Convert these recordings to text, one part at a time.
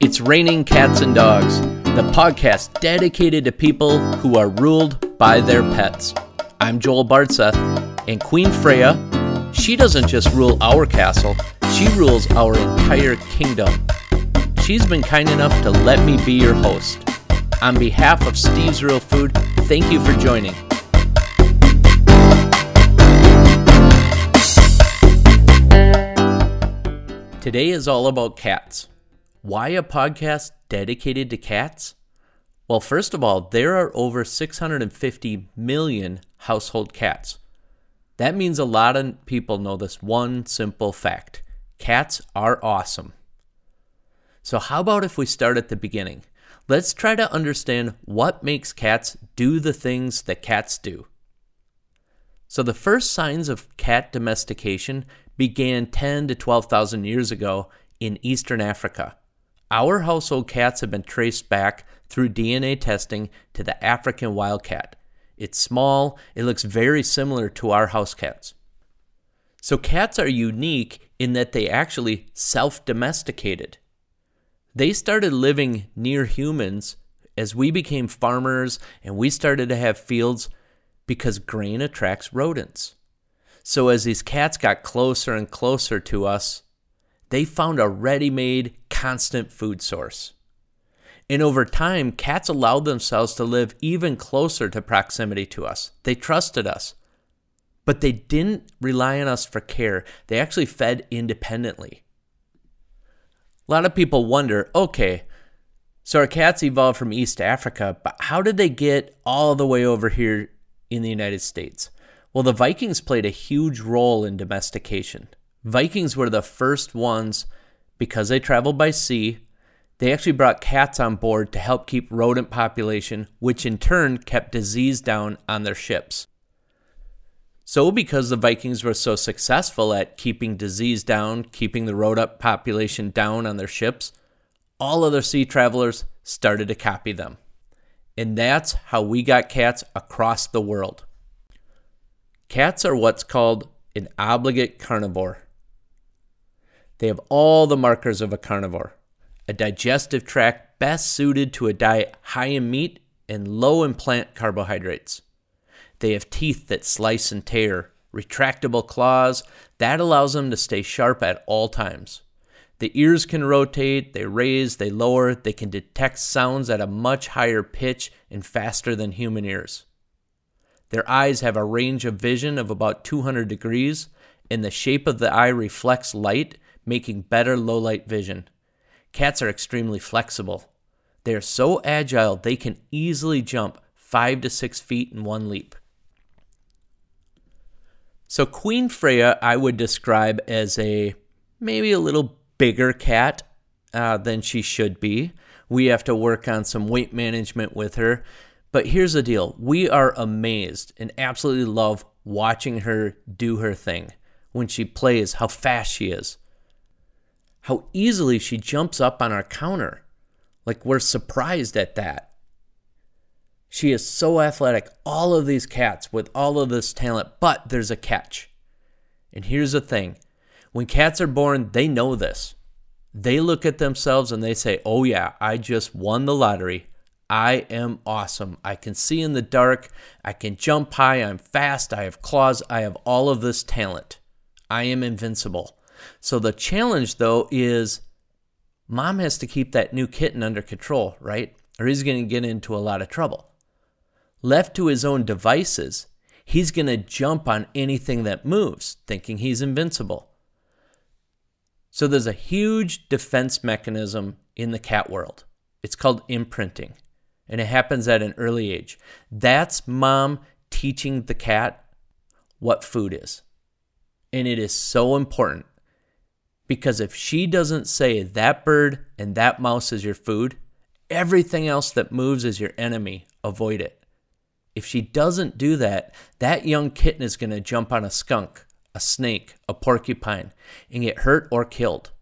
It's Raining Cats and Dogs, the podcast dedicated to people who are ruled by their pets. I'm Joel Bartseth, and Queen Freya, she doesn't just rule our castle, she rules our entire kingdom. She's been kind enough to let me be your host. On behalf of Steve's Real Food, thank you for joining. Today is all about cats. Why a podcast dedicated to cats? Well, first of all, there are over 650 million household cats. That means a lot of people know this one simple fact cats are awesome. So, how about if we start at the beginning? Let's try to understand what makes cats do the things that cats do. So, the first signs of cat domestication began 10 to 12,000 years ago in eastern Africa. Our household cats have been traced back through DNA testing to the African wildcat. It's small, it looks very similar to our house cats. So, cats are unique in that they actually self domesticated. They started living near humans as we became farmers and we started to have fields because grain attracts rodents. So, as these cats got closer and closer to us, they found a ready made, constant food source. And over time, cats allowed themselves to live even closer to proximity to us. They trusted us. But they didn't rely on us for care, they actually fed independently. A lot of people wonder okay, so our cats evolved from East Africa, but how did they get all the way over here in the United States? Well, the Vikings played a huge role in domestication. Vikings were the first ones because they traveled by sea. They actually brought cats on board to help keep rodent population, which in turn kept disease down on their ships. So, because the Vikings were so successful at keeping disease down, keeping the rodent population down on their ships, all other sea travelers started to copy them. And that's how we got cats across the world. Cats are what's called an obligate carnivore. They have all the markers of a carnivore a digestive tract best suited to a diet high in meat and low in plant carbohydrates. They have teeth that slice and tear, retractable claws that allows them to stay sharp at all times. The ears can rotate, they raise, they lower, they can detect sounds at a much higher pitch and faster than human ears. Their eyes have a range of vision of about 200 degrees, and the shape of the eye reflects light making better low light vision. Cats are extremely flexible. They are so agile they can easily jump 5 to 6 feet in one leap. So, Queen Freya, I would describe as a maybe a little bigger cat uh, than she should be. We have to work on some weight management with her. But here's the deal we are amazed and absolutely love watching her do her thing when she plays, how fast she is how easily she jumps up on our counter. Like we're surprised at that. She is so athletic, all of these cats with all of this talent, but there's a catch. And here's the thing when cats are born, they know this. They look at themselves and they say, Oh, yeah, I just won the lottery. I am awesome. I can see in the dark. I can jump high. I'm fast. I have claws. I have all of this talent. I am invincible. So the challenge, though, is mom has to keep that new kitten under control, right? Or he's going to get into a lot of trouble. Left to his own devices, he's going to jump on anything that moves, thinking he's invincible. So there's a huge defense mechanism in the cat world. It's called imprinting, and it happens at an early age. That's mom teaching the cat what food is. And it is so important because if she doesn't say that bird and that mouse is your food, everything else that moves is your enemy. Avoid it. If she doesn't do that, that young kitten is going to jump on a skunk, a snake, a porcupine, and get hurt or killed.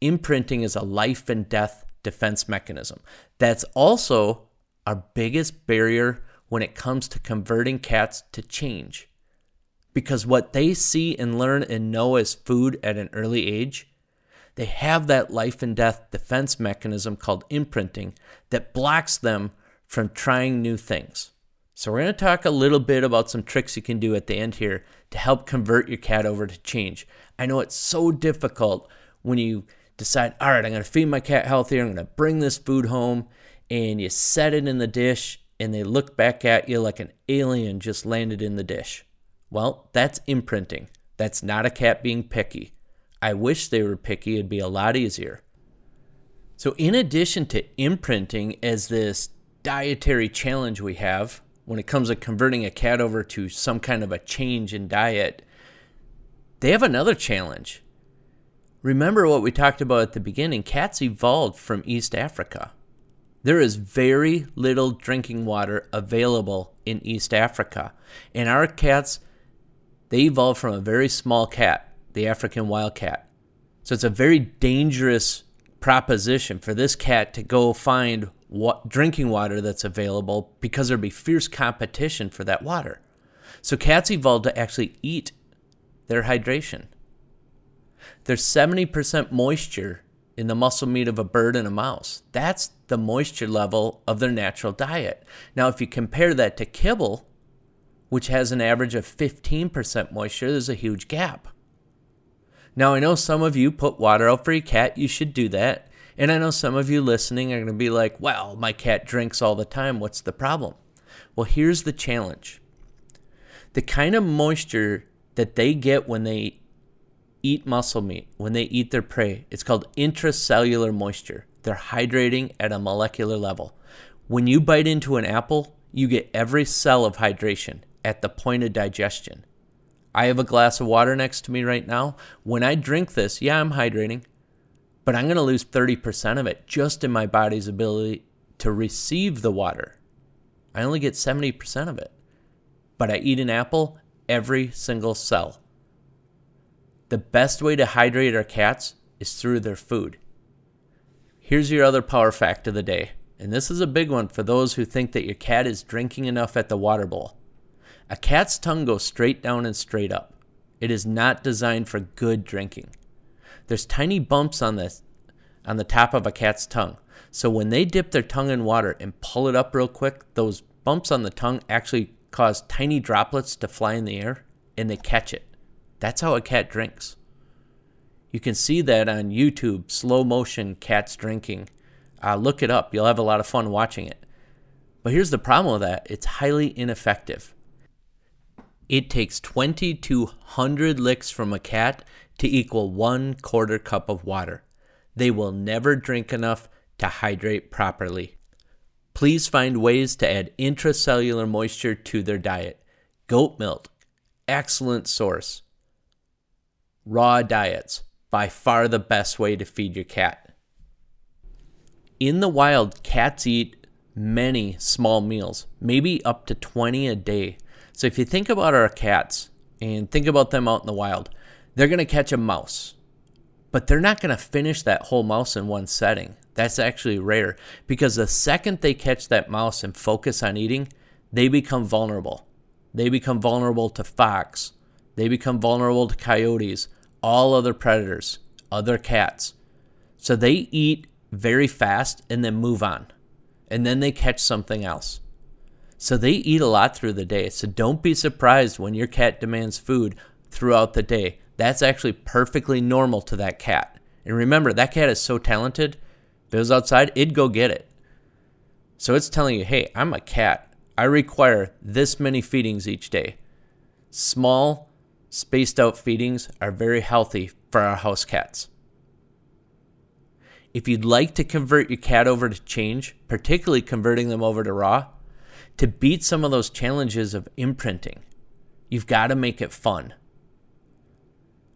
Imprinting is a life and death defense mechanism. That's also our biggest barrier when it comes to converting cats to change because what they see and learn and know as food at an early age, they have that life and death defense mechanism called imprinting that blocks them from trying new things. So, we're going to talk a little bit about some tricks you can do at the end here to help convert your cat over to change. I know it's so difficult when you decide, all right, I'm going to feed my cat healthier, I'm going to bring this food home, and you set it in the dish, and they look back at you like an alien just landed in the dish. Well, that's imprinting. That's not a cat being picky. I wish they were picky, it'd be a lot easier. So, in addition to imprinting as this dietary challenge we have when it comes to converting a cat over to some kind of a change in diet, they have another challenge. Remember what we talked about at the beginning cats evolved from East Africa. There is very little drinking water available in East Africa. And our cats, they evolved from a very small cat, the African wildcat. So it's a very dangerous proposition for this cat to go find what, drinking water that's available because there'd be fierce competition for that water. So cats evolved to actually eat their hydration. There's 70% moisture in the muscle meat of a bird and a mouse. That's the moisture level of their natural diet. Now, if you compare that to kibble, which has an average of 15% moisture, there's a huge gap. Now, I know some of you put water out for your cat. You should do that. And I know some of you listening are going to be like, well, my cat drinks all the time. What's the problem? Well, here's the challenge the kind of moisture that they get when they eat muscle meat, when they eat their prey, it's called intracellular moisture. They're hydrating at a molecular level. When you bite into an apple, you get every cell of hydration at the point of digestion. I have a glass of water next to me right now. When I drink this, yeah, I'm hydrating, but I'm going to lose 30% of it just in my body's ability to receive the water. I only get 70% of it. But I eat an apple, every single cell. The best way to hydrate our cats is through their food. Here's your other power fact of the day, and this is a big one for those who think that your cat is drinking enough at the water bowl. A cat's tongue goes straight down and straight up. It is not designed for good drinking. There's tiny bumps on this on the top of a cat's tongue. So when they dip their tongue in water and pull it up real quick, those bumps on the tongue actually cause tiny droplets to fly in the air and they catch it. That's how a cat drinks. You can see that on YouTube, slow motion cats drinking. Uh, look it up. You'll have a lot of fun watching it. But here's the problem with that it's highly ineffective. It takes 2,200 licks from a cat to equal one quarter cup of water. They will never drink enough to hydrate properly. Please find ways to add intracellular moisture to their diet. Goat milk, excellent source. Raw diets, by far the best way to feed your cat. In the wild, cats eat many small meals, maybe up to 20 a day. So if you think about our cats and think about them out in the wild, they're going to catch a mouse, but they're not going to finish that whole mouse in one setting. That's actually rare because the second they catch that mouse and focus on eating, they become vulnerable. They become vulnerable to fox. They become vulnerable to coyotes, all other predators, other cats. So they eat very fast and then move on. And then they catch something else. So they eat a lot through the day. So don't be surprised when your cat demands food throughout the day. That's actually perfectly normal to that cat. And remember, that cat is so talented. If it was outside, it'd go get it. So it's telling you, hey, I'm a cat. I require this many feedings each day. Small Spaced out feedings are very healthy for our house cats. If you'd like to convert your cat over to change, particularly converting them over to raw, to beat some of those challenges of imprinting, you've got to make it fun.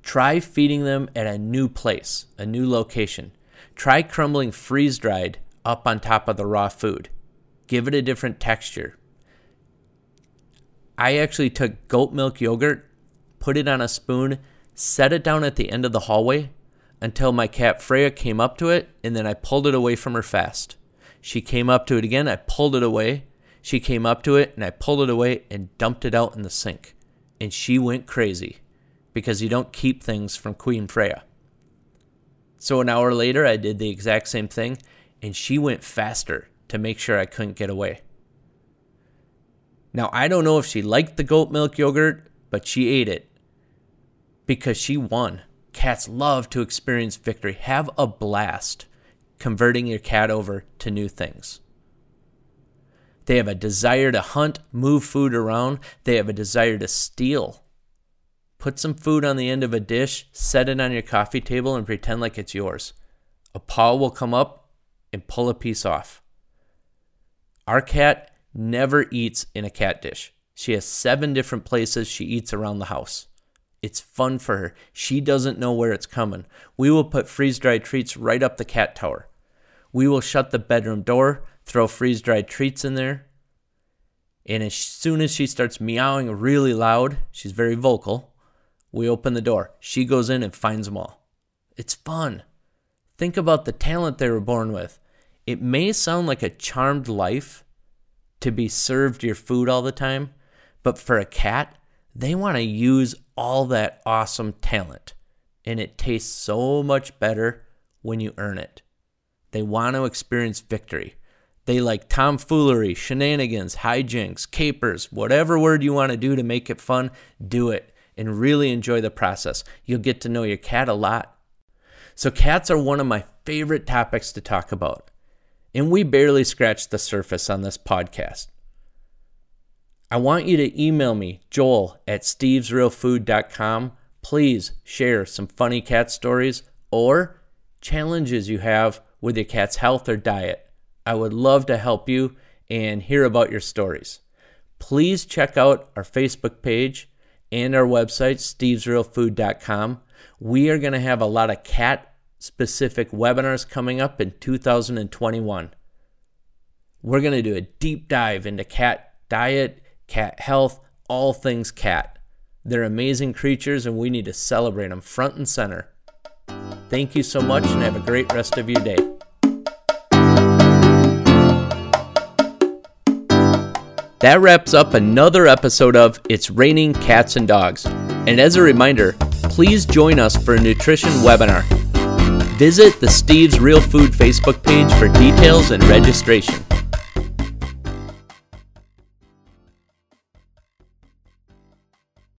Try feeding them at a new place, a new location. Try crumbling freeze dried up on top of the raw food. Give it a different texture. I actually took goat milk yogurt put it on a spoon, set it down at the end of the hallway until my cat Freya came up to it, and then I pulled it away from her fast. She came up to it again, I pulled it away. She came up to it, and I pulled it away and dumped it out in the sink. And she went crazy because you don't keep things from Queen Freya. So an hour later, I did the exact same thing, and she went faster to make sure I couldn't get away. Now, I don't know if she liked the goat milk yogurt, but she ate it because she won. Cats love to experience victory. Have a blast converting your cat over to new things. They have a desire to hunt, move food around. They have a desire to steal. Put some food on the end of a dish, set it on your coffee table, and pretend like it's yours. A paw will come up and pull a piece off. Our cat never eats in a cat dish. She has seven different places she eats around the house. It's fun for her. She doesn't know where it's coming. We will put freeze dried treats right up the cat tower. We will shut the bedroom door, throw freeze dried treats in there. And as soon as she starts meowing really loud, she's very vocal, we open the door. She goes in and finds them all. It's fun. Think about the talent they were born with. It may sound like a charmed life to be served your food all the time, but for a cat, they want to use all that awesome talent. And it tastes so much better when you earn it. They want to experience victory. They like tomfoolery, shenanigans, hijinks, capers, whatever word you want to do to make it fun, do it and really enjoy the process. You'll get to know your cat a lot. So, cats are one of my favorite topics to talk about. And we barely scratched the surface on this podcast. I want you to email me, joel at stevesrealfood.com. Please share some funny cat stories or challenges you have with your cat's health or diet. I would love to help you and hear about your stories. Please check out our Facebook page and our website, stevesrealfood.com. We are going to have a lot of cat specific webinars coming up in 2021. We're going to do a deep dive into cat diet, cat health, all things cat. They're amazing creatures and we need to celebrate them front and center. Thank you so much and have a great rest of your day. That wraps up another episode of It's Raining Cats and Dogs. And as a reminder, please join us for a nutrition webinar. Visit the Steve's Real Food Facebook page for details and registration.